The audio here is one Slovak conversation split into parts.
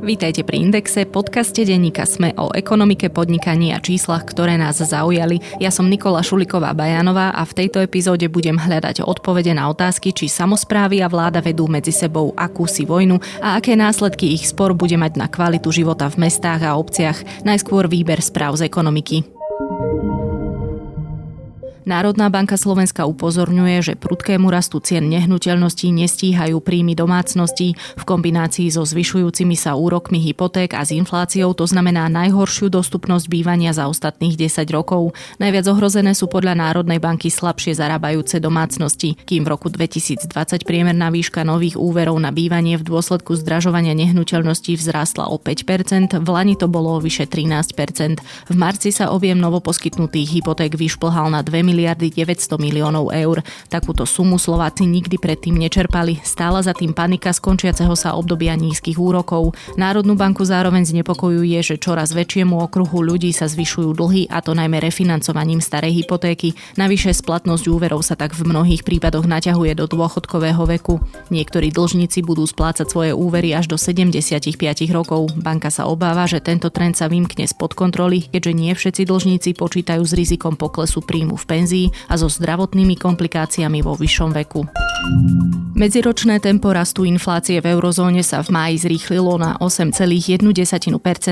Vítajte pri Indexe, podcaste denníka Sme o ekonomike, podnikaní a číslach, ktoré nás zaujali. Ja som Nikola Šuliková Bajanová a v tejto epizóde budem hľadať odpovede na otázky, či samozprávy a vláda vedú medzi sebou akúsi vojnu a aké následky ich spor bude mať na kvalitu života v mestách a obciach. Najskôr výber správ z ekonomiky. Národná banka Slovenska upozorňuje, že prudkému rastu cien nehnuteľností nestíhajú príjmy domácností v kombinácii so zvyšujúcimi sa úrokmi hypoték a s infláciou to znamená najhoršiu dostupnosť bývania za ostatných 10 rokov. Najviac ohrozené sú podľa Národnej banky slabšie zarábajúce domácnosti, kým v roku 2020 priemerná výška nových úverov na bývanie v dôsledku zdražovania nehnuteľností vzrástla o 5%, v Lani to bolo o vyše 13%. V marci sa objem novoposkytnutých hypoték vyšplhal na 2 miliardy 900 miliónov eur. Takúto sumu Slováci nikdy predtým nečerpali. Stála za tým panika skončiaceho sa obdobia nízkych úrokov. Národnú banku zároveň znepokojuje, že čoraz väčšiemu okruhu ľudí sa zvyšujú dlhy a to najmä refinancovaním starej hypotéky. Navyše splatnosť úverov sa tak v mnohých prípadoch naťahuje do dôchodkového veku. Niektorí dlžníci budú splácať svoje úvery až do 75 rokov. Banka sa obáva, že tento trend sa vymkne spod kontroly, keďže nie všetci dlžníci počítajú s rizikom poklesu príjmu v penzii a so zdravotnými komplikáciami vo vyššom veku. Medziročné tempo rastu inflácie v eurozóne sa v máji zrýchlilo na 8,1%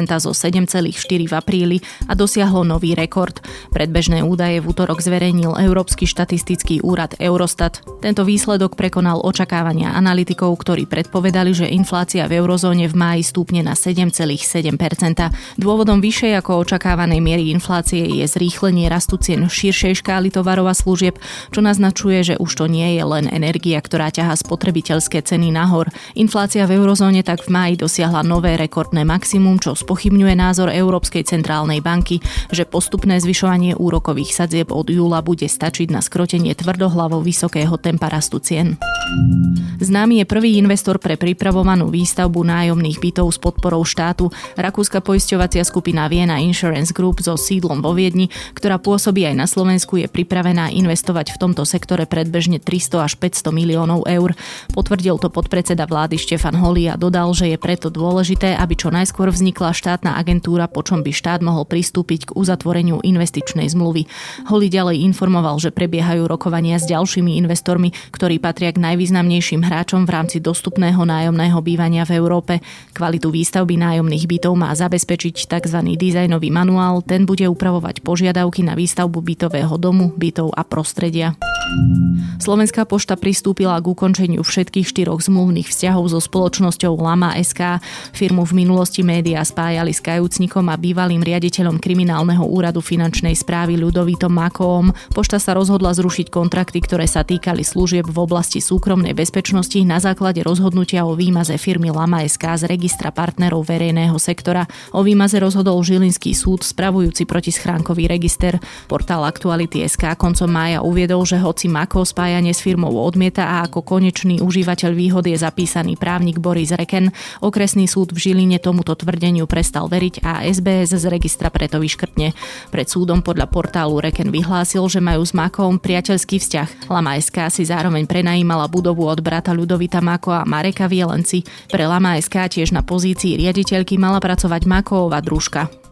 zo 7,4 v apríli a dosiahlo nový rekord. Predbežné údaje v útorok zverejnil Európsky štatistický úrad Eurostat. Tento výsledok prekonal očakávania analytikov, ktorí predpovedali, že inflácia v eurozóne v máji stúpne na 7,7%. Dôvodom vyššej ako očakávanej miery inflácie je zrýchlenie rastu cien širšej škály tovarov a služieb, čo naznačuje, že už to nie je len energia, ktorá ťaha spotrebiteľské ceny nahor. Inflácia v eurozóne tak v máji dosiahla nové rekordné maximum, čo spochybňuje názor Európskej centrálnej banky, že postupné zvyšovanie úrokových sadzieb od júla bude stačiť na skrotenie tvrdohlavo vysokého tempa rastu cien. Známy je prvý investor pre pripravovanú výstavbu nájomných bytov s podporou štátu, rakúska poisťovacia skupina Viena Insurance Group so sídlom vo Viedni, ktorá pôsobí aj na Slovensku je pripravená investovať v tomto sektore predbežne 300 až 500 miliónov eur. Potvrdil to podpredseda vlády Štefan Holý a dodal, že je preto dôležité, aby čo najskôr vznikla štátna agentúra, po čom by štát mohol pristúpiť k uzatvoreniu investičnej zmluvy. Holý ďalej informoval, že prebiehajú rokovania s ďalšími investormi, ktorí patria k najvýznamnejším hráčom v rámci dostupného nájomného bývania v Európe. Kvalitu výstavby nájomných bytov má zabezpečiť tzv. dizajnový manuál, ten bude upravovať požiadavky na výstavbu bytového domu domu, bytov a prostredia. Slovenská pošta pristúpila k ukončeniu všetkých štyroch zmluvných vzťahov so spoločnosťou Lama SK. Firmu v minulosti médiá spájali s kajúcnikom a bývalým riaditeľom kriminálneho úradu finančnej správy Ľudovitom Makovom. Pošta sa rozhodla zrušiť kontrakty, ktoré sa týkali služieb v oblasti súkromnej bezpečnosti na základe rozhodnutia o výmaze firmy Lama SK z registra partnerov verejného sektora. O výmaze rozhodol Žilinský súd spravujúci protischránkový register. Portál Aktuality SK koncom mája uviedol, že hoci Mako spájanie s firmou odmieta a ako konečný užívateľ výhod je zapísaný právnik Boris Reken, okresný súd v Žiline tomuto tvrdeniu prestal veriť a SBS z registra preto vyškrtne. Pred súdom podľa portálu Reken vyhlásil, že majú s Makom priateľský vzťah. Lama SK si zároveň prenajímala budovu od brata Ľudovita Mako a Mareka Vielenci. Pre Lama SK tiež na pozícii riaditeľky mala pracovať Maková družka.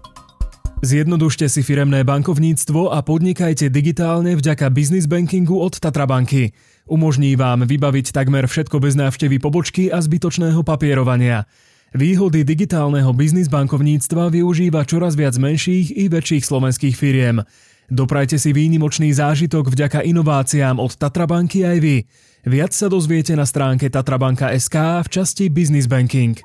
Zjednodušte si firemné bankovníctvo a podnikajte digitálne vďaka business bankingu od Tatrabanky. Umožní vám vybaviť takmer všetko bez návštevy pobočky a zbytočného papierovania. Výhody digitálneho biznis bankovníctva využíva čoraz viac menších i väčších slovenských firiem. Doprajte si výnimočný zážitok vďaka inováciám od Tatrabanky aj vy. Viac sa dozviete na stránke tatrabanka.sk v časti Business Banking.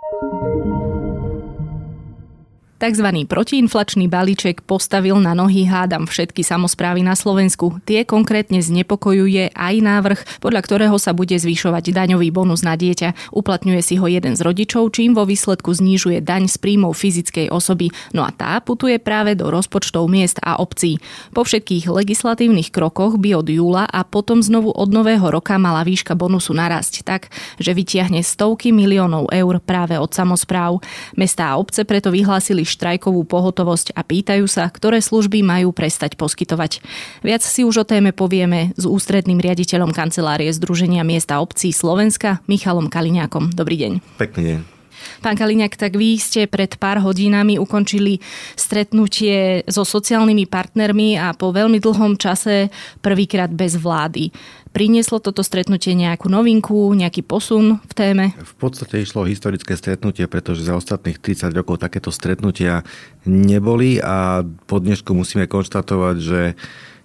Takzvaný protiinflačný balíček postavil na nohy hádam všetky samozprávy na Slovensku. Tie konkrétne znepokojuje aj návrh, podľa ktorého sa bude zvyšovať daňový bonus na dieťa. Uplatňuje si ho jeden z rodičov, čím vo výsledku znižuje daň z príjmov fyzickej osoby. No a tá putuje práve do rozpočtov miest a obcí. Po všetkých legislatívnych krokoch by od júla a potom znovu od nového roka mala výška bonusu narásť tak, že vytiahne stovky miliónov eur práve od samozpráv. Mestá a obce preto vyhlásili štrajkovú pohotovosť a pýtajú sa, ktoré služby majú prestať poskytovať. Viac si už o téme povieme s ústredným riaditeľom kancelárie Združenia miesta obcí Slovenska Michalom Kaliňákom. Dobrý deň. Pekný deň. Pán Kaliňák, tak vy ste pred pár hodinami ukončili stretnutie so sociálnymi partnermi a po veľmi dlhom čase prvýkrát bez vlády. Prinieslo toto stretnutie nejakú novinku, nejaký posun v téme? V podstate išlo historické stretnutie, pretože za ostatných 30 rokov takéto stretnutia neboli a po dnešku musíme konštatovať, že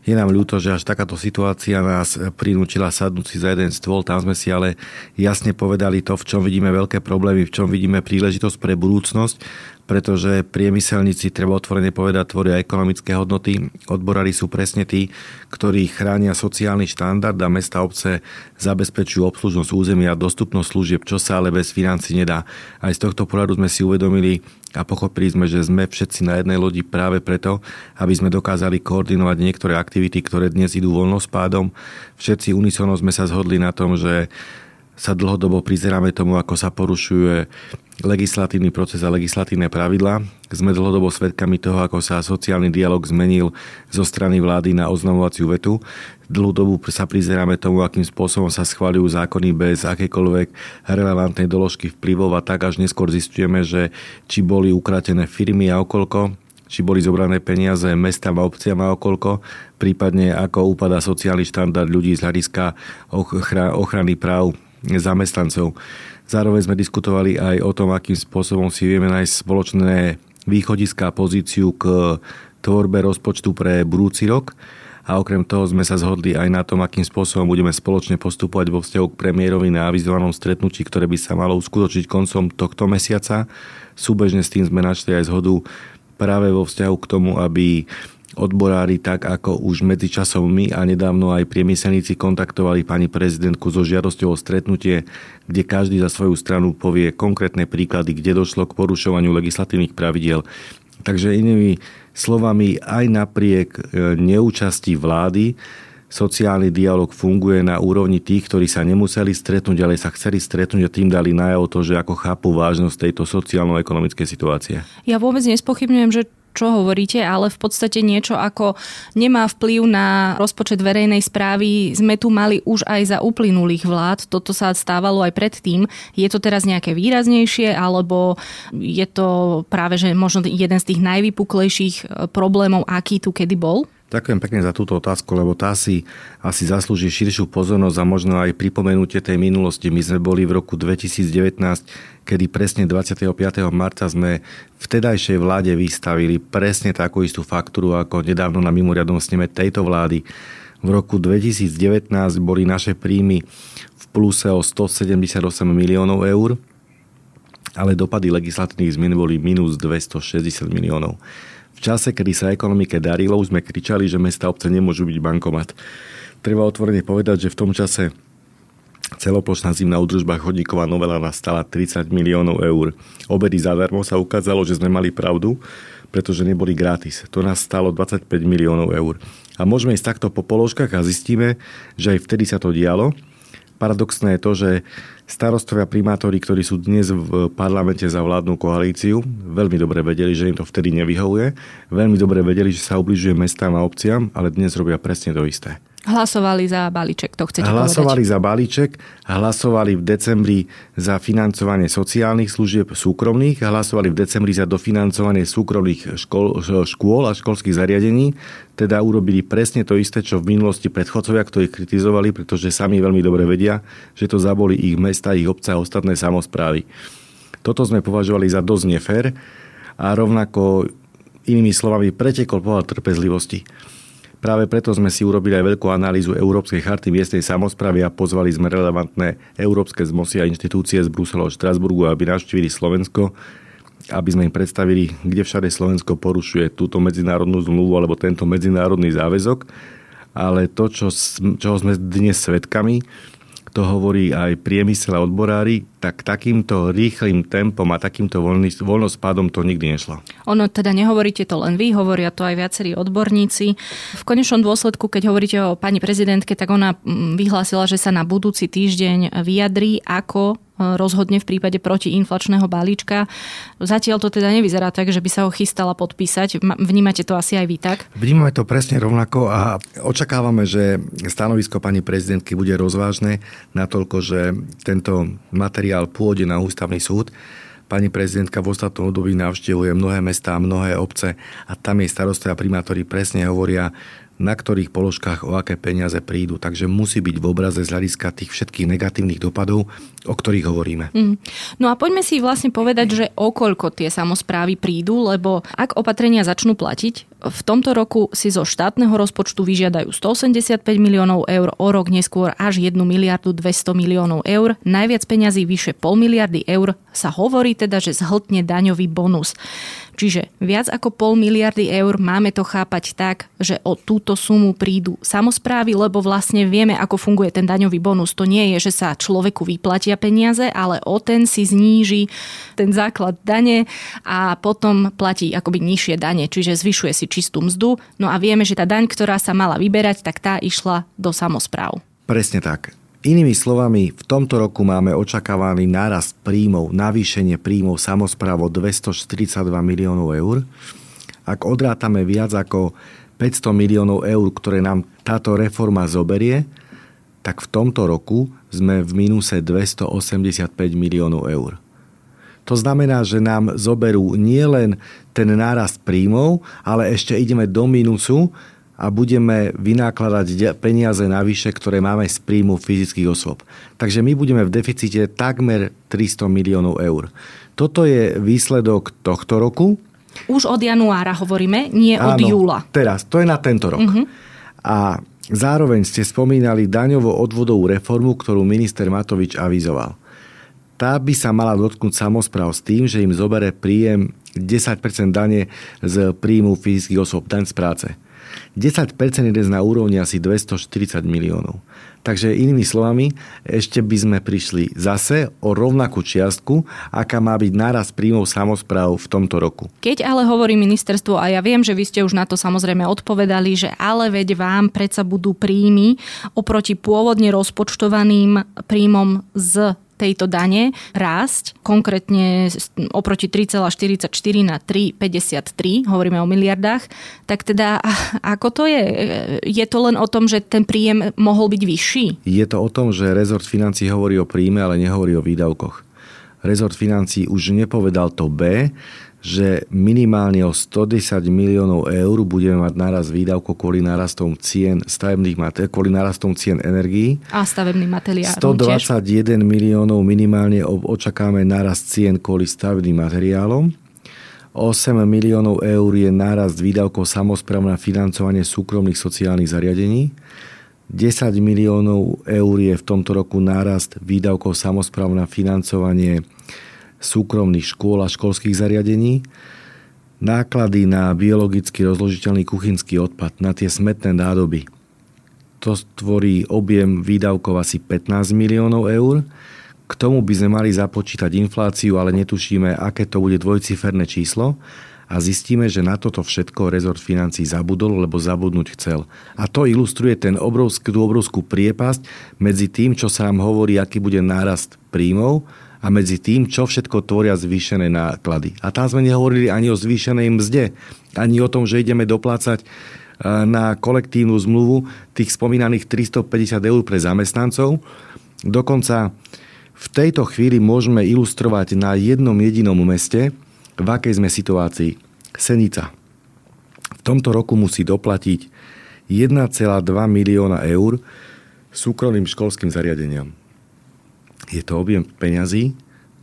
je nám ľúto, že až takáto situácia nás prinúčila sadnúť si za jeden stôl. Tam sme si ale jasne povedali to, v čom vidíme veľké problémy, v čom vidíme príležitosť pre budúcnosť pretože priemyselníci, treba otvorene povedať, tvoria ekonomické hodnoty. Odborári sú presne tí, ktorí chránia sociálny štandard a mesta obce zabezpečujú obslužnosť územia a dostupnosť služieb, čo sa ale bez financí nedá. Aj z tohto pohľadu sme si uvedomili a pochopili sme, že sme všetci na jednej lodi práve preto, aby sme dokázali koordinovať niektoré aktivity, ktoré dnes idú voľnospádom. Všetci unisono sme sa zhodli na tom, že sa dlhodobo prizeráme tomu, ako sa porušuje legislatívny proces a legislatívne pravidlá. Sme dlhodobo svedkami toho, ako sa sociálny dialog zmenil zo strany vlády na oznamovaciu vetu. Dlhú dobu sa prizeráme tomu, akým spôsobom sa schváľujú zákony bez akékoľvek relevantnej doložky vplyvov a tak až neskôr zistujeme, že či boli ukratené firmy a okolko, či boli zobrané peniaze mestám a obciam a okolko, prípadne ako upadá sociálny štandard ľudí z hľadiska ochrany práv zamestnancov. Zároveň sme diskutovali aj o tom, akým spôsobom si vieme nájsť spoločné východiska a pozíciu k tvorbe rozpočtu pre budúci rok. A okrem toho sme sa zhodli aj na tom, akým spôsobom budeme spoločne postupovať vo vzťahu k premiérovi na avizovanom stretnutí, ktoré by sa malo uskutočniť koncom tohto mesiaca. Súbežne s tým sme našli aj zhodu práve vo vzťahu k tomu, aby odborári tak, ako už medzi časom my a nedávno aj priemyselníci kontaktovali pani prezidentku so žiadosťou o stretnutie, kde každý za svoju stranu povie konkrétne príklady, kde došlo k porušovaniu legislatívnych pravidiel. Takže inými slovami, aj napriek e, neúčasti vlády, sociálny dialog funguje na úrovni tých, ktorí sa nemuseli stretnúť, ale sa chceli stretnúť a tým dali najavo to, že ako chápu vážnosť tejto sociálno-ekonomickej situácie. Ja vôbec nespochybňujem, že čo hovoríte, ale v podstate niečo ako nemá vplyv na rozpočet verejnej správy sme tu mali už aj za uplynulých vlád. Toto sa stávalo aj predtým. Je to teraz nejaké výraznejšie, alebo je to práve, že možno jeden z tých najvypuklejších eh, problémov, aký tu kedy bol? Ďakujem pekne za túto otázku, lebo tá si asi zaslúži širšiu pozornosť a možno aj pripomenutie tej minulosti. My sme boli v roku 2019, kedy presne 25. marca sme v tedajšej vláde vystavili presne takú istú faktúru ako nedávno na mimoriadnom sneme tejto vlády. V roku 2019 boli naše príjmy v pluse o 178 miliónov eur, ale dopady legislatívnych zmien boli minus 260 miliónov. V čase, kedy sa ekonomike darilo, už sme kričali, že mesta obce nemôžu byť bankomat. Treba otvorene povedať, že v tom čase celoplošná zimná údržba chodníková novela nastala 30 miliónov eur. Obedy zadarmo sa ukázalo, že sme mali pravdu, pretože neboli gratis. To nás stalo 25 miliónov eur. A môžeme ísť takto po položkách a zistíme, že aj vtedy sa to dialo. Paradoxné je to, že Starostovia primátori, ktorí sú dnes v parlamente za vládnu koalíciu, veľmi dobre vedeli, že im to vtedy nevyhovuje. Veľmi dobre vedeli, že sa ubližuje mestám a obciam, ale dnes robia presne to isté. Hlasovali za balíček, to chcete hlasovali povedať? za balíček, hlasovali v decembri za financovanie sociálnych služieb súkromných, hlasovali v decembri za dofinancovanie súkromných škol, škôl a školských zariadení, teda urobili presne to isté, čo v minulosti predchodcovia, ktorí kritizovali, pretože sami veľmi dobre vedia, že to zaboli ich mesta, ich obce a ostatné samozprávy. Toto sme považovali za dosť nefér a rovnako inými slovami pretekol pohľad trpezlivosti. Práve preto sme si urobili aj veľkú analýzu Európskej charty miestnej samozpravy a pozvali sme relevantné európske zmosy a inštitúcie z Bruselu a Štrasburgu, aby navštívili Slovensko, aby sme im predstavili, kde všade Slovensko porušuje túto medzinárodnú zmluvu alebo tento medzinárodný záväzok. Ale to, čo, čoho sme dnes svedkami, to hovorí aj priemysel a odborári, tak takýmto rýchlým tempom a takýmto voľný, voľnospádom to nikdy nešlo. Ono teda nehovoríte to len vy, hovoria to aj viacerí odborníci. V konečnom dôsledku, keď hovoríte o pani prezidentke, tak ona mm, vyhlásila, že sa na budúci týždeň vyjadrí, ako rozhodne v prípade protiinflačného balíčka. Zatiaľ to teda nevyzerá tak, že by sa ho chystala podpísať. Vnímate to asi aj vy tak? Vnímame to presne rovnako a očakávame, že stanovisko pani prezidentky bude rozvážne natoľko, že tento materiál pôjde na ústavný súd Pani prezidentka v ostatnom období navštevuje mnohé mestá, mnohé obce a tam jej starostovia a primátori presne hovoria, na ktorých položkách o aké peniaze prídu. Takže musí byť v obraze z hľadiska tých všetkých negatívnych dopadov, o ktorých hovoríme. Mm. No a poďme si vlastne povedať, že okoľko tie samozprávy prídu, lebo ak opatrenia začnú platiť, v tomto roku si zo štátneho rozpočtu vyžiadajú 185 miliónov eur, o rok neskôr až 1 miliardu 200 miliónov eur. Najviac peňazí vyše pol miliardy eur sa hovorí teda, že zhltne daňový bonus. Čiže viac ako pol miliardy eur máme to chápať tak, že o túto sumu prídu samozprávy, lebo vlastne vieme, ako funguje ten daňový bonus. To nie je, že sa človeku vyplatia peniaze, ale o ten si zníži ten základ dane a potom platí akoby nižšie dane, čiže zvyšuje si čistú mzdu. No a vieme, že tá daň, ktorá sa mala vyberať, tak tá išla do samozpráv. Presne tak. Inými slovami, v tomto roku máme očakávaný nárast príjmov, navýšenie príjmov samozpráv o 242 miliónov eur. Ak odrátame viac ako 500 miliónov eur, ktoré nám táto reforma zoberie, tak v tomto roku sme v mínuse 285 miliónov eur. To znamená, že nám zoberú nielen ten nárast príjmov, ale ešte ideme do mínusu, a budeme vynákladať peniaze navyše, ktoré máme z príjmu fyzických osôb. Takže my budeme v deficite takmer 300 miliónov eur. Toto je výsledok tohto roku. Už od januára hovoríme, nie Áno, od júla. Teraz, to je na tento rok. Uh-huh. A zároveň ste spomínali daňovo-odvodovú reformu, ktorú minister Matovič avizoval. Tá by sa mala dotknúť samozpráv s tým, že im zobere príjem 10% dane z príjmu fyzických osôb, daň z práce. 10% ide na úrovni asi 240 miliónov. Takže inými slovami, ešte by sme prišli zase o rovnakú čiastku, aká má byť náraz príjmov samozpráv v tomto roku. Keď ale hovorí ministerstvo, a ja viem, že vy ste už na to samozrejme odpovedali, že ale veď vám predsa budú príjmy oproti pôvodne rozpočtovaným príjmom z tejto dane rásť, konkrétne oproti 3,44 na 3,53, hovoríme o miliardách, tak teda ako to je? Je to len o tom, že ten príjem mohol byť vyšší? Je to o tom, že rezort financí hovorí o príjme, ale nehovorí o výdavkoch. Rezort financí už nepovedal to B, že minimálne o 110 miliónov eur budeme mať naraz výdavko kvôli narastom cien stavebných materiálov, kvôli narastom cien energií. A stavebných materiálov 121 tiež. miliónov minimálne očakáme narast cien kvôli stavebným materiálom. 8 miliónov eur je nárast výdavkov samozpráv na financovanie súkromných sociálnych zariadení. 10 miliónov eur je v tomto roku nárast výdavkov samozpráv na financovanie súkromných škôl a školských zariadení, náklady na biologicky rozložiteľný kuchynský odpad, na tie smetné nádoby. To stvorí objem výdavkov asi 15 miliónov eur. K tomu by sme mali započítať infláciu, ale netušíme, aké to bude dvojciferné číslo a zistíme, že na toto všetko rezort financí zabudol, lebo zabudnúť chcel. A to ilustruje ten obrovský, tú obrovskú priepasť medzi tým, čo sa nám hovorí, aký bude nárast príjmov a medzi tým, čo všetko tvoria zvýšené náklady. A tam sme nehovorili ani o zvýšenej mzde, ani o tom, že ideme doplácať e, na kolektívnu zmluvu tých spomínaných 350 eur pre zamestnancov. Dokonca v tejto chvíli môžeme ilustrovať na jednom jedinom meste, v akej sme situácii. Senica. V tomto roku musí doplatiť 1,2 milióna eur súkromným školským zariadeniam je to objem peňazí,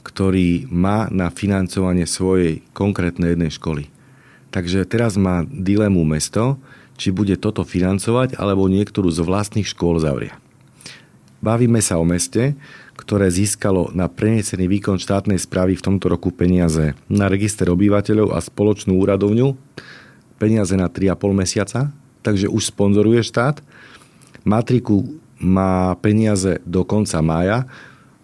ktorý má na financovanie svojej konkrétnej jednej školy. Takže teraz má dilemu mesto, či bude toto financovať, alebo niektorú z vlastných škôl zavria. Bavíme sa o meste, ktoré získalo na prenesený výkon štátnej správy v tomto roku peniaze na register obyvateľov a spoločnú úradovňu, peniaze na 3,5 mesiaca, takže už sponzoruje štát. Matriku má peniaze do konca mája,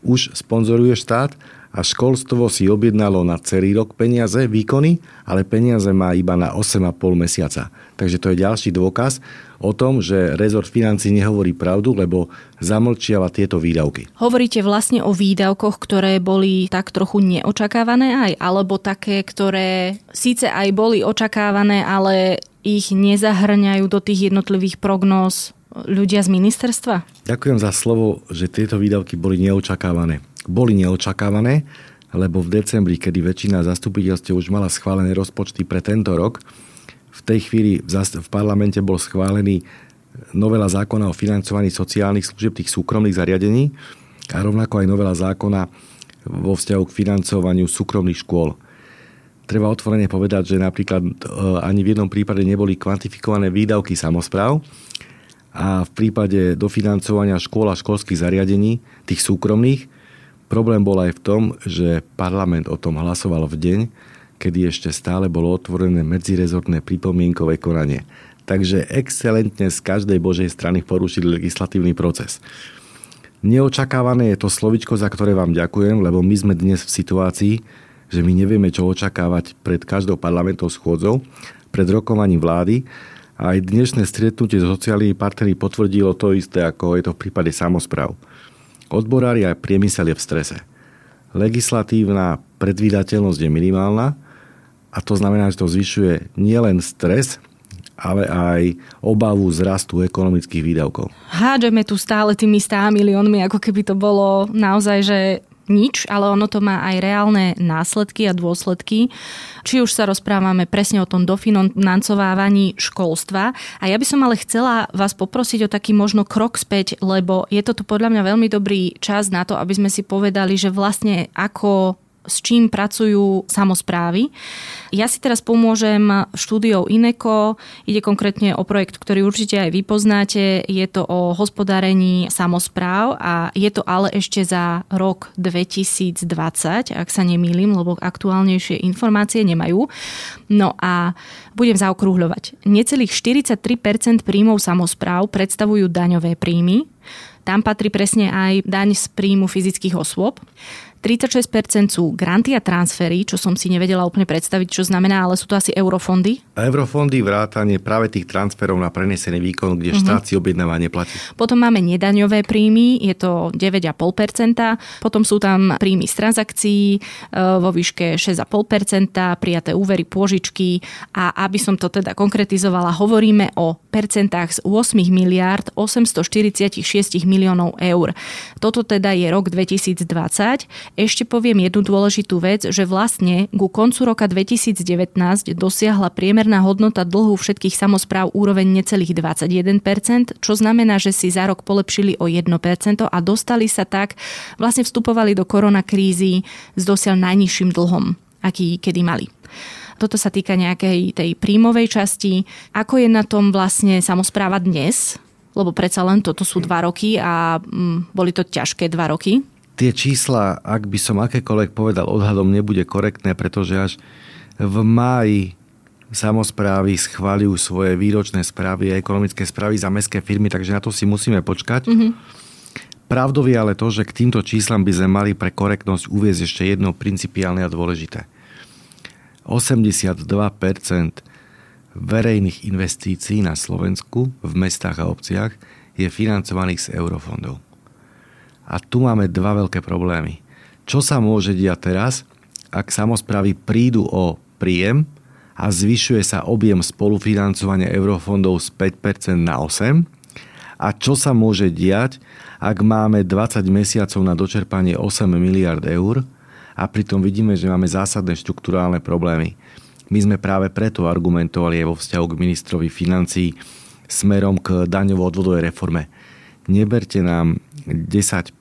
už sponzoruje štát a školstvo si objednalo na celý rok peniaze, výkony, ale peniaze má iba na 8,5 mesiaca. Takže to je ďalší dôkaz o tom, že rezort financí nehovorí pravdu, lebo zamlčiava tieto výdavky. Hovoríte vlastne o výdavkoch, ktoré boli tak trochu neočakávané aj, alebo také, ktoré síce aj boli očakávané, ale ich nezahrňajú do tých jednotlivých prognóz ľudia z ministerstva? Ďakujem za slovo, že tieto výdavky boli neočakávané. Boli neočakávané, lebo v decembri, kedy väčšina zastupiteľstiev už mala schválené rozpočty pre tento rok, v tej chvíli v parlamente bol schválený novela zákona o financovaní sociálnych služieb tých súkromných zariadení a rovnako aj novela zákona vo vzťahu k financovaniu súkromných škôl. Treba otvorene povedať, že napríklad e, ani v jednom prípade neboli kvantifikované výdavky samozpráv a v prípade dofinancovania škôl a školských zariadení, tých súkromných, problém bol aj v tom, že parlament o tom hlasoval v deň, kedy ešte stále bolo otvorené medzirezortné pripomienkové konanie. Takže excelentne z každej Božej strany porušili legislatívny proces. Neočakávané je to slovičko, za ktoré vám ďakujem, lebo my sme dnes v situácii, že my nevieme, čo očakávať pred každou parlamentou schôdzou, pred rokovaním vlády. Aj dnešné stretnutie s sociálnymi partnery potvrdilo to isté, ako je to v prípade samozpráv. Odborári a priemysel je v strese. Legislatívna predvídateľnosť je minimálna a to znamená, že to zvyšuje nielen stres, ale aj obavu z rastu ekonomických výdavkov. Hádžeme tu stále tými 100 miliónmi, ako keby to bolo naozaj, že nič, ale ono to má aj reálne následky a dôsledky. Či už sa rozprávame presne o tom dofinancovávaní školstva. A ja by som ale chcela vás poprosiť o taký možno krok späť, lebo je to tu podľa mňa veľmi dobrý čas na to, aby sme si povedali, že vlastne ako s čím pracujú samozprávy. Ja si teraz pomôžem štúdiou INECO. Ide konkrétne o projekt, ktorý určite aj vy poznáte. Je to o hospodárení samozpráv a je to ale ešte za rok 2020, ak sa nemýlim, lebo aktuálnejšie informácie nemajú. No a budem zaokrúhľovať. Necelých 43% príjmov samozpráv predstavujú daňové príjmy. Tam patrí presne aj daň z príjmu fyzických osôb. 36% sú granty a transfery, čo som si nevedela úplne predstaviť, čo znamená, ale sú to asi eurofondy. Eurofondy vrátanie práve tých transferov na prenesený výkon, kde uh-huh. štát si objednáva neplatí. Potom máme nedaňové príjmy, je to 9,5%. Potom sú tam príjmy z transakcií e, vo výške 6,5%, prijaté úvery, pôžičky a aby som to teda konkretizovala, hovoríme o percentách z 8 miliárd 846 miliónov eur. Toto teda je rok 2020 ešte poviem jednu dôležitú vec, že vlastne ku koncu roka 2019 dosiahla priemerná hodnota dlhu všetkých samozpráv úroveň necelých 21%, čo znamená, že si za rok polepšili o 1% a dostali sa tak, vlastne vstupovali do koronakrízy s dosiaľ najnižším dlhom, aký kedy mali. Toto sa týka nejakej tej príjmovej časti. Ako je na tom vlastne samozpráva dnes? Lebo predsa len toto sú dva roky a mm, boli to ťažké dva roky tie čísla, ak by som akékoľvek povedal odhadom, nebude korektné, pretože až v máji samozprávy schváľujú svoje výročné správy a ekonomické správy za mestské firmy, takže na to si musíme počkať. Mm-hmm. Pravdou je ale to, že k týmto číslam by sme mali pre korektnosť uviezť ešte jedno principiálne a dôležité. 82% verejných investícií na Slovensku v mestách a obciach je financovaných z eurofondov. A tu máme dva veľké problémy. Čo sa môže diať teraz, ak samozprávy prídu o príjem a zvyšuje sa objem spolufinancovania eurofondov z 5% na 8%? A čo sa môže diať, ak máme 20 mesiacov na dočerpanie 8 miliard eur a pritom vidíme, že máme zásadné štruktúrálne problémy. My sme práve preto argumentovali aj vo vzťahu k ministrovi financí smerom k daňovo-odvodovej reforme. Neberte nám 10%,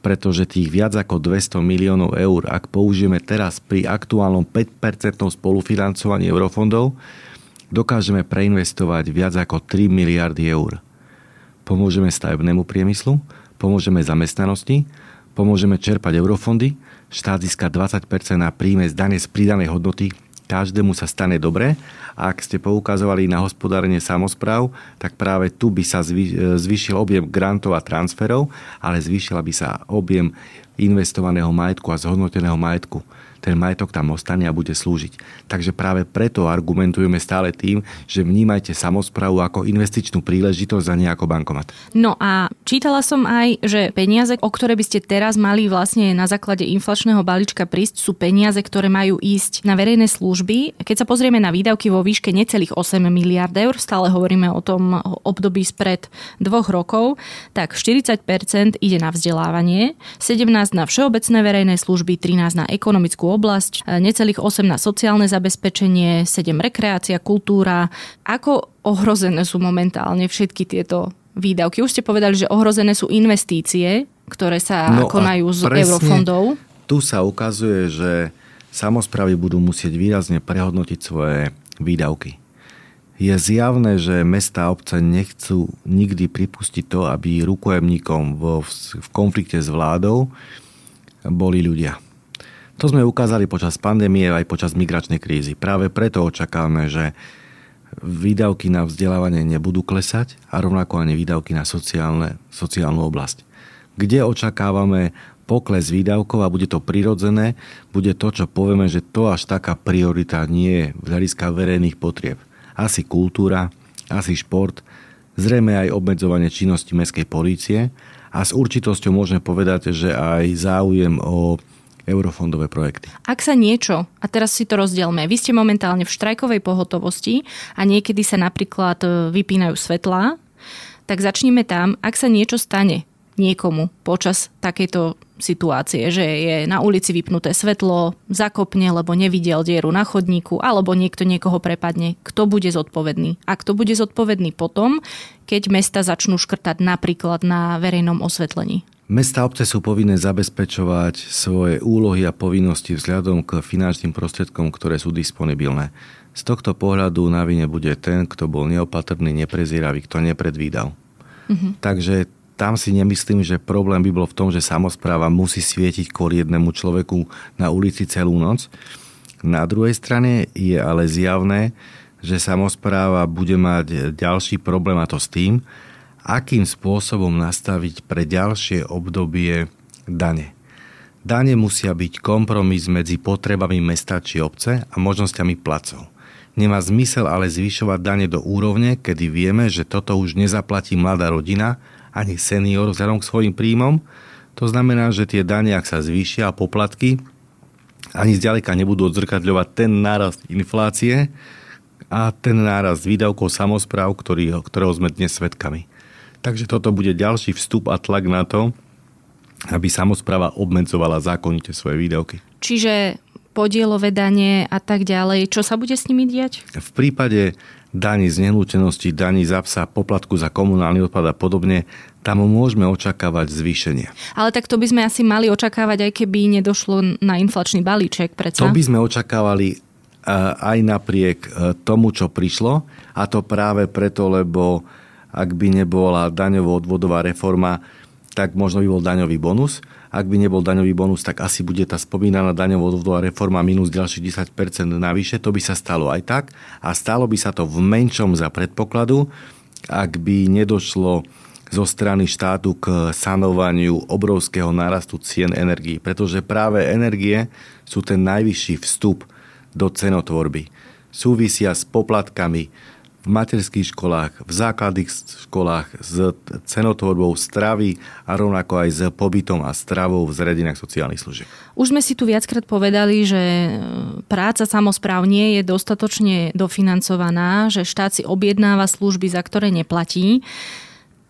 pretože tých viac ako 200 miliónov eur, ak použijeme teraz pri aktuálnom 5% spolufinancovaní eurofondov, dokážeme preinvestovať viac ako 3 miliardy eur. Pomôžeme stavebnému priemyslu, pomôžeme zamestnanosti, pomôžeme čerpať eurofondy, štát získa 20% na príjme z dane z pridanej hodnoty každému sa stane dobre. Ak ste poukazovali na hospodárenie samozpráv, tak práve tu by sa zvýšil objem grantov a transferov, ale zvýšila by sa objem investovaného majetku a zhodnoteného majetku. Ten majetok tam ostane a bude slúžiť. Takže práve preto argumentujeme stále tým, že vnímajte samozprávu ako investičnú príležitosť a nie ako bankomat. No a čítala som aj, že peniaze, o ktoré by ste teraz mali vlastne na základe inflačného balíčka prísť, sú peniaze, ktoré majú ísť na verejné služby. Keď sa pozrieme na výdavky vo výške necelých 8 miliard eur, stále hovoríme o tom období spred dvoch rokov, tak 40% ide na vzdelávanie, 17 na všeobecné verejné služby, 13 na ekonomickú oblasť, necelých 8 na sociálne zabezpečenie, 7 rekreácia, kultúra. Ako ohrozené sú momentálne všetky tieto výdavky? Už ste povedali, že ohrozené sú investície, ktoré sa no konajú z eurofondov. Tu sa ukazuje, že samozpravy budú musieť výrazne prehodnotiť svoje výdavky. Je zjavné, že mesta a obce nechcú nikdy pripustiť to, aby rukojemníkom v konflikte s vládou boli ľudia. To sme ukázali počas pandémie aj počas migračnej krízy. Práve preto očakávame, že výdavky na vzdelávanie nebudú klesať a rovnako ani výdavky na sociálne, sociálnu oblasť. Kde očakávame pokles výdavkov a bude to prirodzené, bude to, čo povieme, že to až taká priorita nie je z hľadiska verejných potrieb asi kultúra, asi šport, zrejme aj obmedzovanie činnosti mestskej polície a s určitosťou môžeme povedať, že aj záujem o eurofondové projekty. Ak sa niečo, a teraz si to rozdielme, vy ste momentálne v štrajkovej pohotovosti a niekedy sa napríklad e, vypínajú svetlá, tak začneme tam, ak sa niečo stane niekomu počas takejto situácie, že je na ulici vypnuté svetlo, zakopne, lebo nevidel dieru na chodníku, alebo niekto niekoho prepadne. Kto bude zodpovedný? A kto bude zodpovedný potom, keď mesta začnú škrtať napríklad na verejnom osvetlení? Mesta a obce sú povinné zabezpečovať svoje úlohy a povinnosti vzhľadom k finančným prostriedkom, ktoré sú disponibilné. Z tohto pohľadu na vine bude ten, kto bol neopatrný, neprezieravý, kto nepredvídal. Mm-hmm. Takže tam si nemyslím, že problém by bol v tom, že samozpráva musí svietiť kvôli jednému človeku na ulici celú noc. Na druhej strane je ale zjavné, že samozpráva bude mať ďalší problém a to s tým, akým spôsobom nastaviť pre ďalšie obdobie dane. Dane musia byť kompromis medzi potrebami mesta či obce a možnosťami placov. Nemá zmysel ale zvyšovať dane do úrovne, kedy vieme, že toto už nezaplatí mladá rodina ani senior vzhľadom k svojim príjmom. To znamená, že tie dane, ak sa zvýšia a poplatky, ani zďaleka nebudú odzrkadľovať ten nárast inflácie a ten nárast výdavkov samozpráv, ktorý, ktorého sme dnes svedkami. Takže toto bude ďalší vstup a tlak na to, aby samozpráva obmedzovala zákonite svoje výdavky. Čiže podielové dane a tak ďalej, čo sa bude s nimi diať? V prípade daní z nehnuteľnosti, daní za psa, poplatku za komunálny odpad a podobne, tam môžeme očakávať zvýšenie. Ale tak to by sme asi mali očakávať, aj keby nedošlo na inflačný balíček, predsa? To by sme očakávali eh, aj napriek eh, tomu, čo prišlo. A to práve preto, lebo ak by nebola daňovo-odvodová reforma, tak možno by bol daňový bonus. Ak by nebol daňový bonus, tak asi bude tá spomínaná daňovo-odvodová reforma minus ďalších 10% navyše. To by sa stalo aj tak. A stalo by sa to v menšom za predpokladu, ak by nedošlo zo strany štátu k sanovaniu obrovského nárastu cien energií. Pretože práve energie sú ten najvyšší vstup do cenotvorby. Súvisia s poplatkami, v materských školách, v základných školách s cenotvorbou stravy a rovnako aj s pobytom a stravou v zredinách sociálnych služieb. Už sme si tu viackrát povedali, že e, práca samozpráv nie je dostatočne dofinancovaná, že štát si objednáva služby, za ktoré neplatí.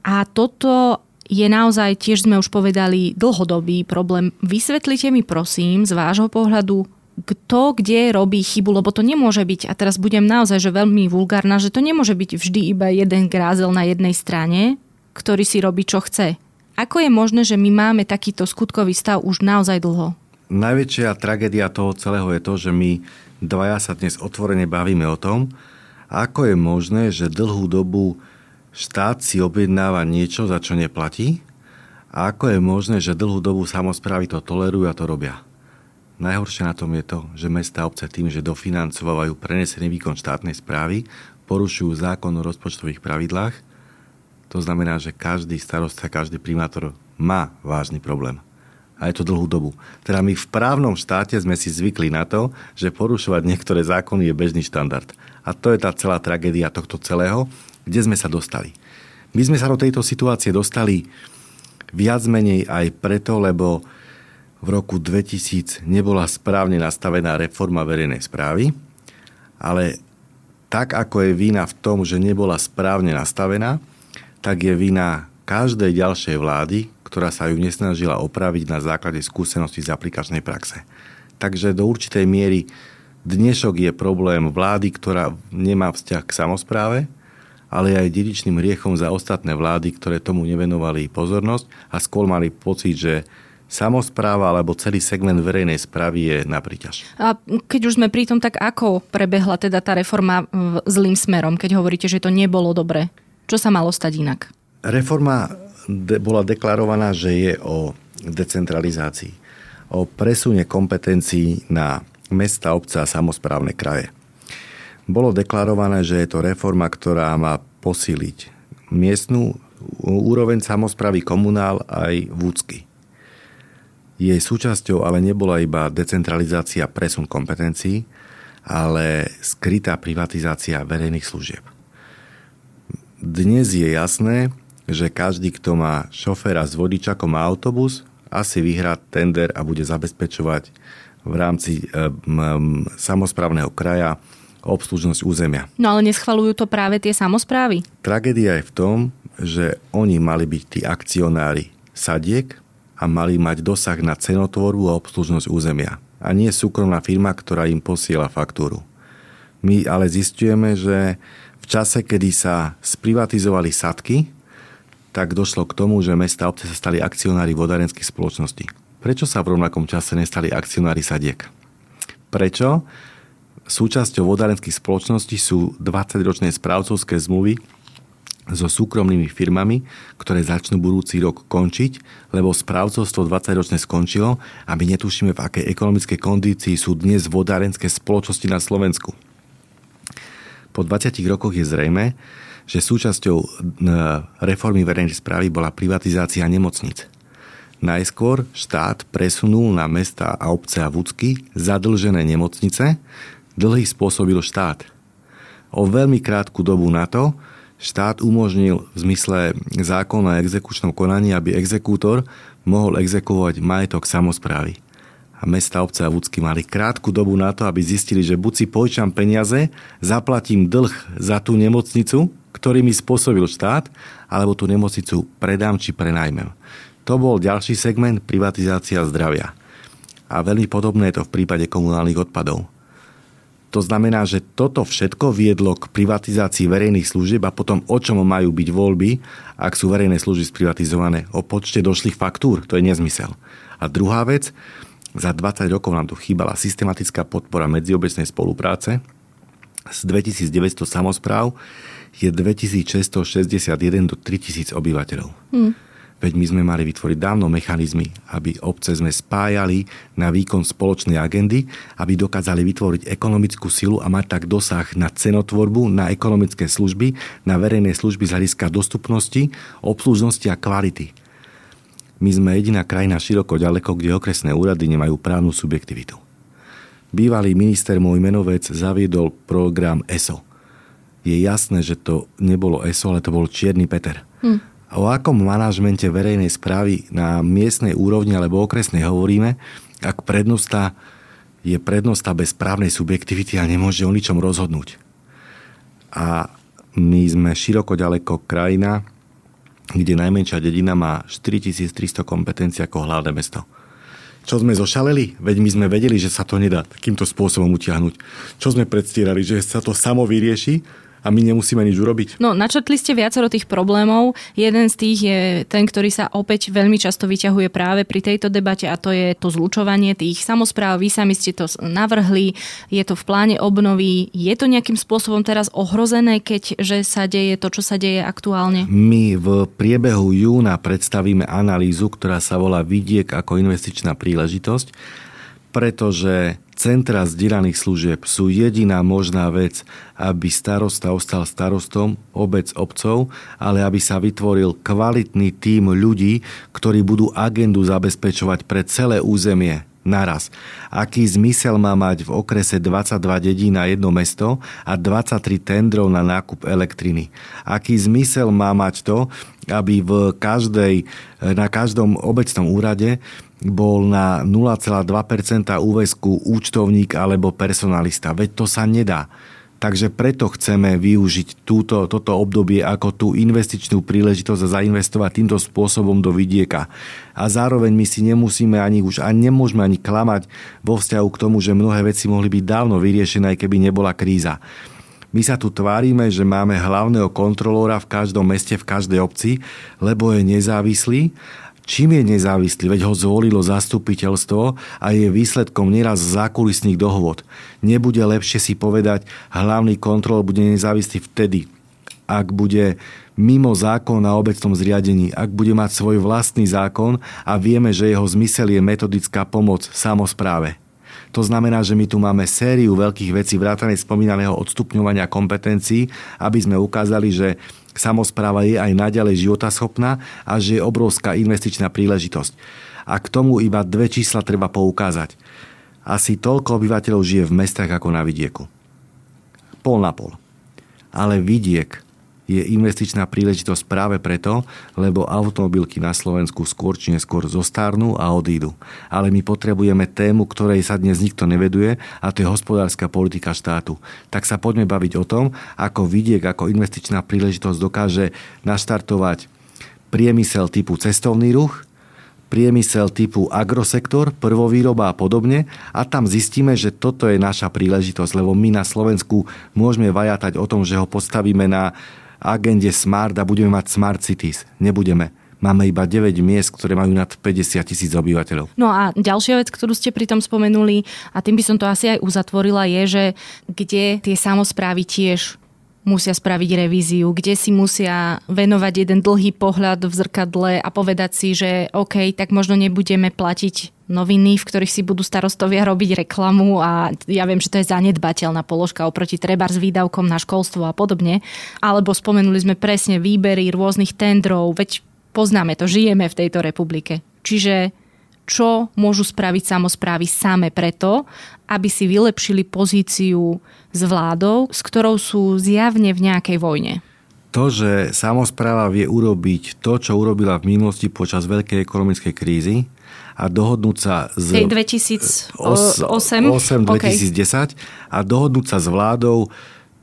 A toto je naozaj, tiež sme už povedali, dlhodobý problém. Vysvetlite mi prosím z vášho pohľadu, kto kde robí chybu, lebo to nemôže byť, a teraz budem naozaj že veľmi vulgárna, že to nemôže byť vždy iba jeden grázel na jednej strane, ktorý si robí, čo chce. Ako je možné, že my máme takýto skutkový stav už naozaj dlho? Najväčšia tragédia toho celého je to, že my dvaja sa dnes otvorene bavíme o tom, ako je možné, že dlhú dobu štát si objednáva niečo, za čo neplatí a ako je možné, že dlhú dobu samozprávy to tolerujú a to robia. Najhoršie na tom je to, že mesta a obce tým, že dofinancovajú prenesený výkon štátnej správy, porušujú zákon o rozpočtových pravidlách. To znamená, že každý starosta, každý primátor má vážny problém. A je to dlhú dobu. Teda my v právnom štáte sme si zvykli na to, že porušovať niektoré zákony je bežný štandard. A to je tá celá tragédia tohto celého, kde sme sa dostali. My sme sa do tejto situácie dostali viac menej aj preto, lebo v roku 2000 nebola správne nastavená reforma verejnej správy, ale tak ako je vina v tom, že nebola správne nastavená, tak je vina každej ďalšej vlády, ktorá sa ju nesnažila opraviť na základe skúseností z aplikačnej praxe. Takže do určitej miery dnešok je problém vlády, ktorá nemá vzťah k samozpráve, ale aj dedičným riechom za ostatné vlády, ktoré tomu nevenovali pozornosť a skôr mali pocit, že samozpráva alebo celý segment verejnej správy je na príťaž. A keď už sme pri tom, tak ako prebehla teda tá reforma zlým smerom, keď hovoríte, že to nebolo dobre? Čo sa malo stať inak? Reforma de- bola deklarovaná, že je o decentralizácii, o presune kompetencií na mesta, obce a samozprávne kraje. Bolo deklarované, že je to reforma, ktorá má posíliť miestnú úroveň samozprávy komunál aj vúcky. Jej súčasťou ale nebola iba decentralizácia presun kompetencií, ale skrytá privatizácia verejných služieb. Dnes je jasné, že každý, kto má šoféra s vodičakom a autobus, asi vyhrá tender a bude zabezpečovať v rámci e, m, samozprávneho kraja obslužnosť územia. No ale neschvalujú to práve tie samozprávy? Tragédia je v tom, že oni mali byť tí akcionári sadiek, a mali mať dosah na cenotvorbu a obslužnosť územia. A nie súkromná firma, ktorá im posiela faktúru. My ale zistujeme, že v čase, kedy sa sprivatizovali sadky, tak došlo k tomu, že mesta a obce sa stali akcionári vodárenských spoločností. Prečo sa v rovnakom čase nestali akcionári sadiek? Prečo? Súčasťou vodárenských spoločností sú 20-ročné správcovské zmluvy, so súkromnými firmami, ktoré začnú budúci rok končiť, lebo správcovstvo 20-ročné skončilo a my netušíme, v akej ekonomickej kondícii sú dnes vodárenské spoločnosti na Slovensku. Po 20 rokoch je zrejme, že súčasťou e, reformy verejnej správy bola privatizácia nemocnic. Najskôr štát presunul na mesta a obce a vúcky zadlžené nemocnice, dlhý spôsobil štát. O veľmi krátku dobu na to, štát umožnil v zmysle zákona o exekučnom konaní, aby exekútor mohol exekuovať majetok samozprávy. A mesta, obce a vúcky mali krátku dobu na to, aby zistili, že buď si požičam peniaze, zaplatím dlh za tú nemocnicu, ktorý mi spôsobil štát, alebo tú nemocnicu predám či prenajmem. To bol ďalší segment privatizácia zdravia. A veľmi podobné je to v prípade komunálnych odpadov. To znamená, že toto všetko viedlo k privatizácii verejných služieb a potom o čom majú byť voľby, ak sú verejné služby sprivatizované. O počte došlých faktúr, to je nezmysel. A druhá vec, za 20 rokov nám tu chýbala systematická podpora medziobecnej spolupráce. Z 2900 samozpráv je 2661 do 3000 obyvateľov. Hmm. Veď my sme mali vytvoriť dávno mechanizmy, aby obce sme spájali na výkon spoločnej agendy, aby dokázali vytvoriť ekonomickú silu a mať tak dosah na cenotvorbu, na ekonomické služby, na verejné služby z hľadiska dostupnosti, obslužnosti a kvality. My sme jediná krajina široko ďaleko, kde okresné úrady nemajú právnu subjektivitu. Bývalý minister môj menovec zaviedol program ESO. Je jasné, že to nebolo ESO, ale to bol Čierny Peter. Hm o akom manažmente verejnej správy na miestnej úrovni alebo okresnej hovoríme, ak prednosta je prednosta bez právnej subjektivity a nemôže o ničom rozhodnúť. A my sme široko ďaleko krajina, kde najmenšia dedina má 4300 kompetencií ako hlavné mesto. Čo sme zošaleli? Veď my sme vedeli, že sa to nedá takýmto spôsobom utiahnuť. Čo sme predstierali? Že sa to samo vyrieši? A my nemusíme nič urobiť? No, načrtli ste viacero tých problémov. Jeden z tých je ten, ktorý sa opäť veľmi často vyťahuje práve pri tejto debate a to je to zlučovanie tých samozpráv. Vy sami ste to navrhli, je to v pláne obnovy. Je to nejakým spôsobom teraz ohrozené, keď že sa deje to, čo sa deje aktuálne? My v priebehu júna predstavíme analýzu, ktorá sa volá Vidiek ako investičná príležitosť pretože centra zdieľaných služieb sú jediná možná vec, aby starosta ostal starostom, obec obcov, ale aby sa vytvoril kvalitný tím ľudí, ktorí budú agendu zabezpečovať pre celé územie naraz. Aký zmysel má mať v okrese 22 dedí na jedno mesto a 23 tendrov na nákup elektriny? Aký zmysel má mať to, aby v každej, na každom obecnom úrade bol na 0,2% úväzku účtovník alebo personalista. Veď to sa nedá. Takže preto chceme využiť túto, toto obdobie ako tú investičnú príležitosť a zainvestovať týmto spôsobom do vidieka. A zároveň my si nemusíme ani už a nemôžeme ani klamať vo vzťahu k tomu, že mnohé veci mohli byť dávno vyriešené, aj keby nebola kríza. My sa tu tvárime, že máme hlavného kontrolóra v každom meste, v každej obci, lebo je nezávislý Čím je nezávislý? Veď ho zvolilo zastupiteľstvo a je výsledkom nieraz zákulisných dohôd. Nebude lepšie si povedať, hlavný kontrol bude nezávislý vtedy, ak bude mimo zákon na obecnom zriadení, ak bude mať svoj vlastný zákon a vieme, že jeho zmysel je metodická pomoc samozpráve. To znamená, že my tu máme sériu veľkých vecí vrátane spomínaného odstupňovania kompetencií, aby sme ukázali, že samozpráva je aj naďalej životaschopná a že je obrovská investičná príležitosť. A k tomu iba dve čísla treba poukázať. Asi toľko obyvateľov žije v mestách ako na vidieku. Pol na pol. Ale vidiek je investičná príležitosť práve preto, lebo automobilky na Slovensku skôr či neskôr zostárnu a odídu. Ale my potrebujeme tému, ktorej sa dnes nikto neveduje a to je hospodárska politika štátu. Tak sa poďme baviť o tom, ako vidiek, ako investičná príležitosť dokáže naštartovať priemysel typu cestovný ruch, priemysel typu agrosektor, prvovýroba a podobne a tam zistíme, že toto je naša príležitosť, lebo my na Slovensku môžeme vajatať o tom, že ho postavíme na agende Smart a budeme mať Smart Cities. Nebudeme. Máme iba 9 miest, ktoré majú nad 50 tisíc obyvateľov. No a ďalšia vec, ktorú ste pri tom spomenuli, a tým by som to asi aj uzatvorila, je, že kde tie samozprávy tiež musia spraviť revíziu, kde si musia venovať jeden dlhý pohľad v zrkadle a povedať si, že OK, tak možno nebudeme platiť noviny, v ktorých si budú starostovia robiť reklamu a ja viem, že to je zanedbateľná položka oproti treba s výdavkom na školstvo a podobne. Alebo spomenuli sme presne výbery rôznych tendrov, veď poznáme to, žijeme v tejto republike. Čiže čo môžu spraviť samozprávy same preto, aby si vylepšili pozíciu s vládou, s ktorou sú zjavne v nejakej vojne? To, že samozpráva vie urobiť to, čo urobila v minulosti počas veľkej ekonomickej krízy a dohodnúť sa z... Tej 2008? 8, 2010 okay. a dohodnúť sa s vládou,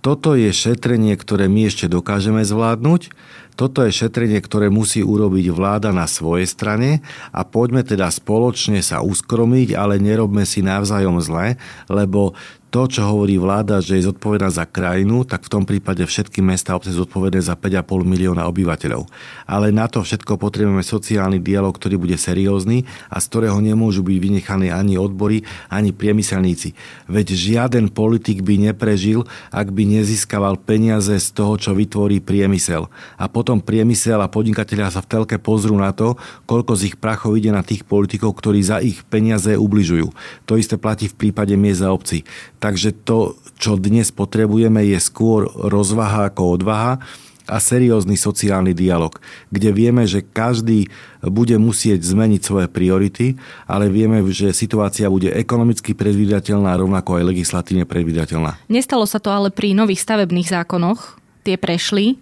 toto je šetrenie, ktoré my ešte dokážeme zvládnuť toto je šetrenie, ktoré musí urobiť vláda na svojej strane a poďme teda spoločne sa uskromiť, ale nerobme si navzájom zle, lebo to, čo hovorí vláda, že je zodpovedná za krajinu, tak v tom prípade všetky mesta a obce zodpovedné za 5,5 milióna obyvateľov. Ale na to všetko potrebujeme sociálny dialog, ktorý bude seriózny a z ktorého nemôžu byť vynechané ani odbory, ani priemyselníci. Veď žiaden politik by neprežil, ak by nezískaval peniaze z toho, čo vytvorí priemysel. A potom priemysel a podnikatelia sa v telke pozrú na to, koľko z ich prachov ide na tých politikov, ktorí za ich peniaze ubližujú. To isté platí v prípade miest a obcí Takže to, čo dnes potrebujeme, je skôr rozvaha ako odvaha a seriózny sociálny dialog, kde vieme, že každý bude musieť zmeniť svoje priority, ale vieme, že situácia bude ekonomicky predvídateľná, rovnako aj legislatívne predvídateľná. Nestalo sa to ale pri nových stavebných zákonoch. Tie prešli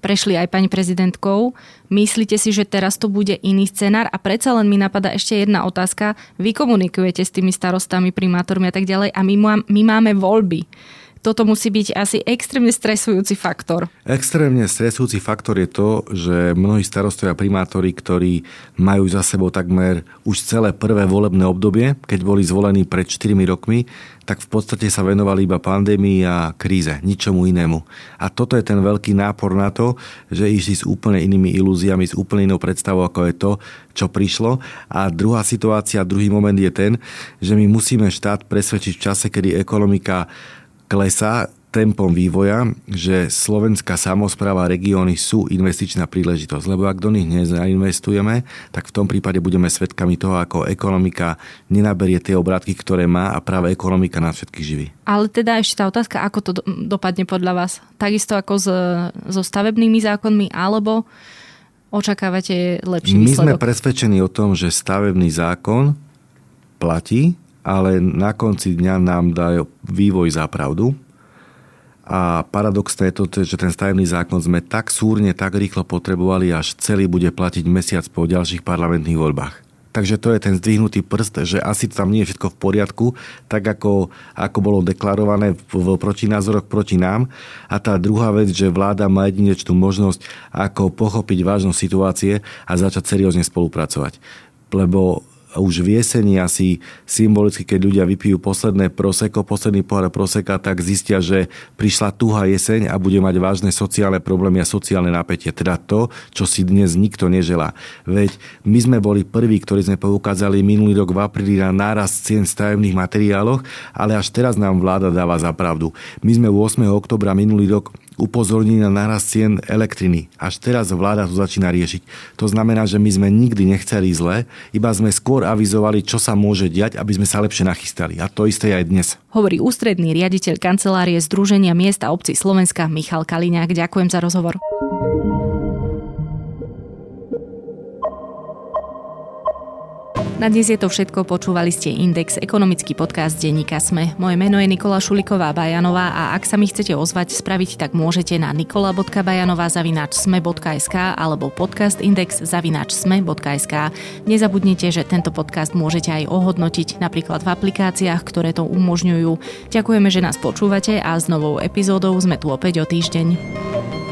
prešli aj pani prezidentkou. Myslíte si, že teraz to bude iný scenár? A predsa len mi napadá ešte jedna otázka. Vy komunikujete s tými starostami, primátormi a tak ďalej a my, my máme voľby toto musí byť asi extrémne stresujúci faktor. Extrémne stresujúci faktor je to, že mnohí starostovia primátori, ktorí majú za sebou takmer už celé prvé volebné obdobie, keď boli zvolení pred 4 rokmi, tak v podstate sa venovali iba pandémii a kríze, ničomu inému. A toto je ten veľký nápor na to, že išli s úplne inými ilúziami, s úplne inou predstavou, ako je to, čo prišlo. A druhá situácia, druhý moment je ten, že my musíme štát presvedčiť v čase, kedy ekonomika klesá, tempom vývoja, že slovenská samozpráva a regióny sú investičná príležitosť, lebo ak do nich nezainvestujeme, tak v tom prípade budeme svedkami toho, ako ekonomika nenaberie tie obrátky, ktoré má a práve ekonomika nás všetkých živí. Ale teda ešte tá otázka, ako to dopadne podľa vás? Takisto ako s, so stavebnými zákonmi, alebo očakávate lepší My výsledok? sme presvedčení o tom, že stavebný zákon platí, ale na konci dňa nám dá vývoj za pravdu. A paradoxné je to, že ten stavebný zákon sme tak súrne, tak rýchlo potrebovali, až celý bude platiť mesiac po ďalších parlamentných voľbách. Takže to je ten zdvihnutý prst, že asi tam nie je všetko v poriadku, tak ako, ako bolo deklarované v, v protinázoroch proti nám. A tá druhá vec, že vláda má jedinečnú možnosť, ako pochopiť vážnosť situácie a začať seriózne spolupracovať. Lebo už v jeseni asi symbolicky, keď ľudia vypijú posledné proseko, posledný pohár proseka, tak zistia, že prišla tuhá jeseň a bude mať vážne sociálne problémy a sociálne napätie. Teda to, čo si dnes nikto neželá. Veď my sme boli prví, ktorí sme poukázali minulý rok v apríli na nárast cien stavebných materiáloch, ale až teraz nám vláda dáva za pravdu. My sme 8. oktobra minulý rok upozornili na nárast cien elektriny. Až teraz vláda to začína riešiť. To znamená, že my sme nikdy nechceli zle, iba sme skôr avizovali, čo sa môže diať, aby sme sa lepšie nachystali. A to isté aj dnes. Hovorí ústredný riaditeľ kancelárie Združenia miesta obci Slovenska Michal Kaliňák. Ďakujem za rozhovor. Na dnes je to všetko, počúvali ste Index, ekonomický podcast denníka Sme. Moje meno je Nikola Šuliková Bajanová a ak sa mi chcete ozvať, spraviť tak môžete na nikola.bajanová zavináč sme.sk alebo podcast Index zavináč sme.sk. Nezabudnite, že tento podcast môžete aj ohodnotiť napríklad v aplikáciách, ktoré to umožňujú. Ďakujeme, že nás počúvate a s novou epizódou sme tu opäť o týždeň.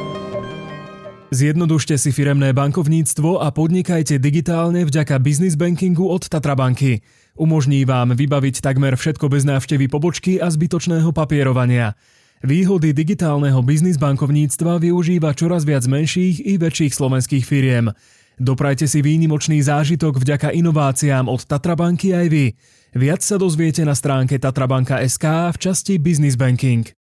Zjednodušte si firemné bankovníctvo a podnikajte digitálne vďaka business bankingu od Tatrabanky. Umožní vám vybaviť takmer všetko bez návštevy pobočky a zbytočného papierovania. Výhody digitálneho biznis bankovníctva využíva čoraz viac menších i väčších slovenských firiem. Doprajte si výnimočný zážitok vďaka inováciám od Tatrabanky aj vy. Viac sa dozviete na stránke tatrabanka.sk v časti Business Banking.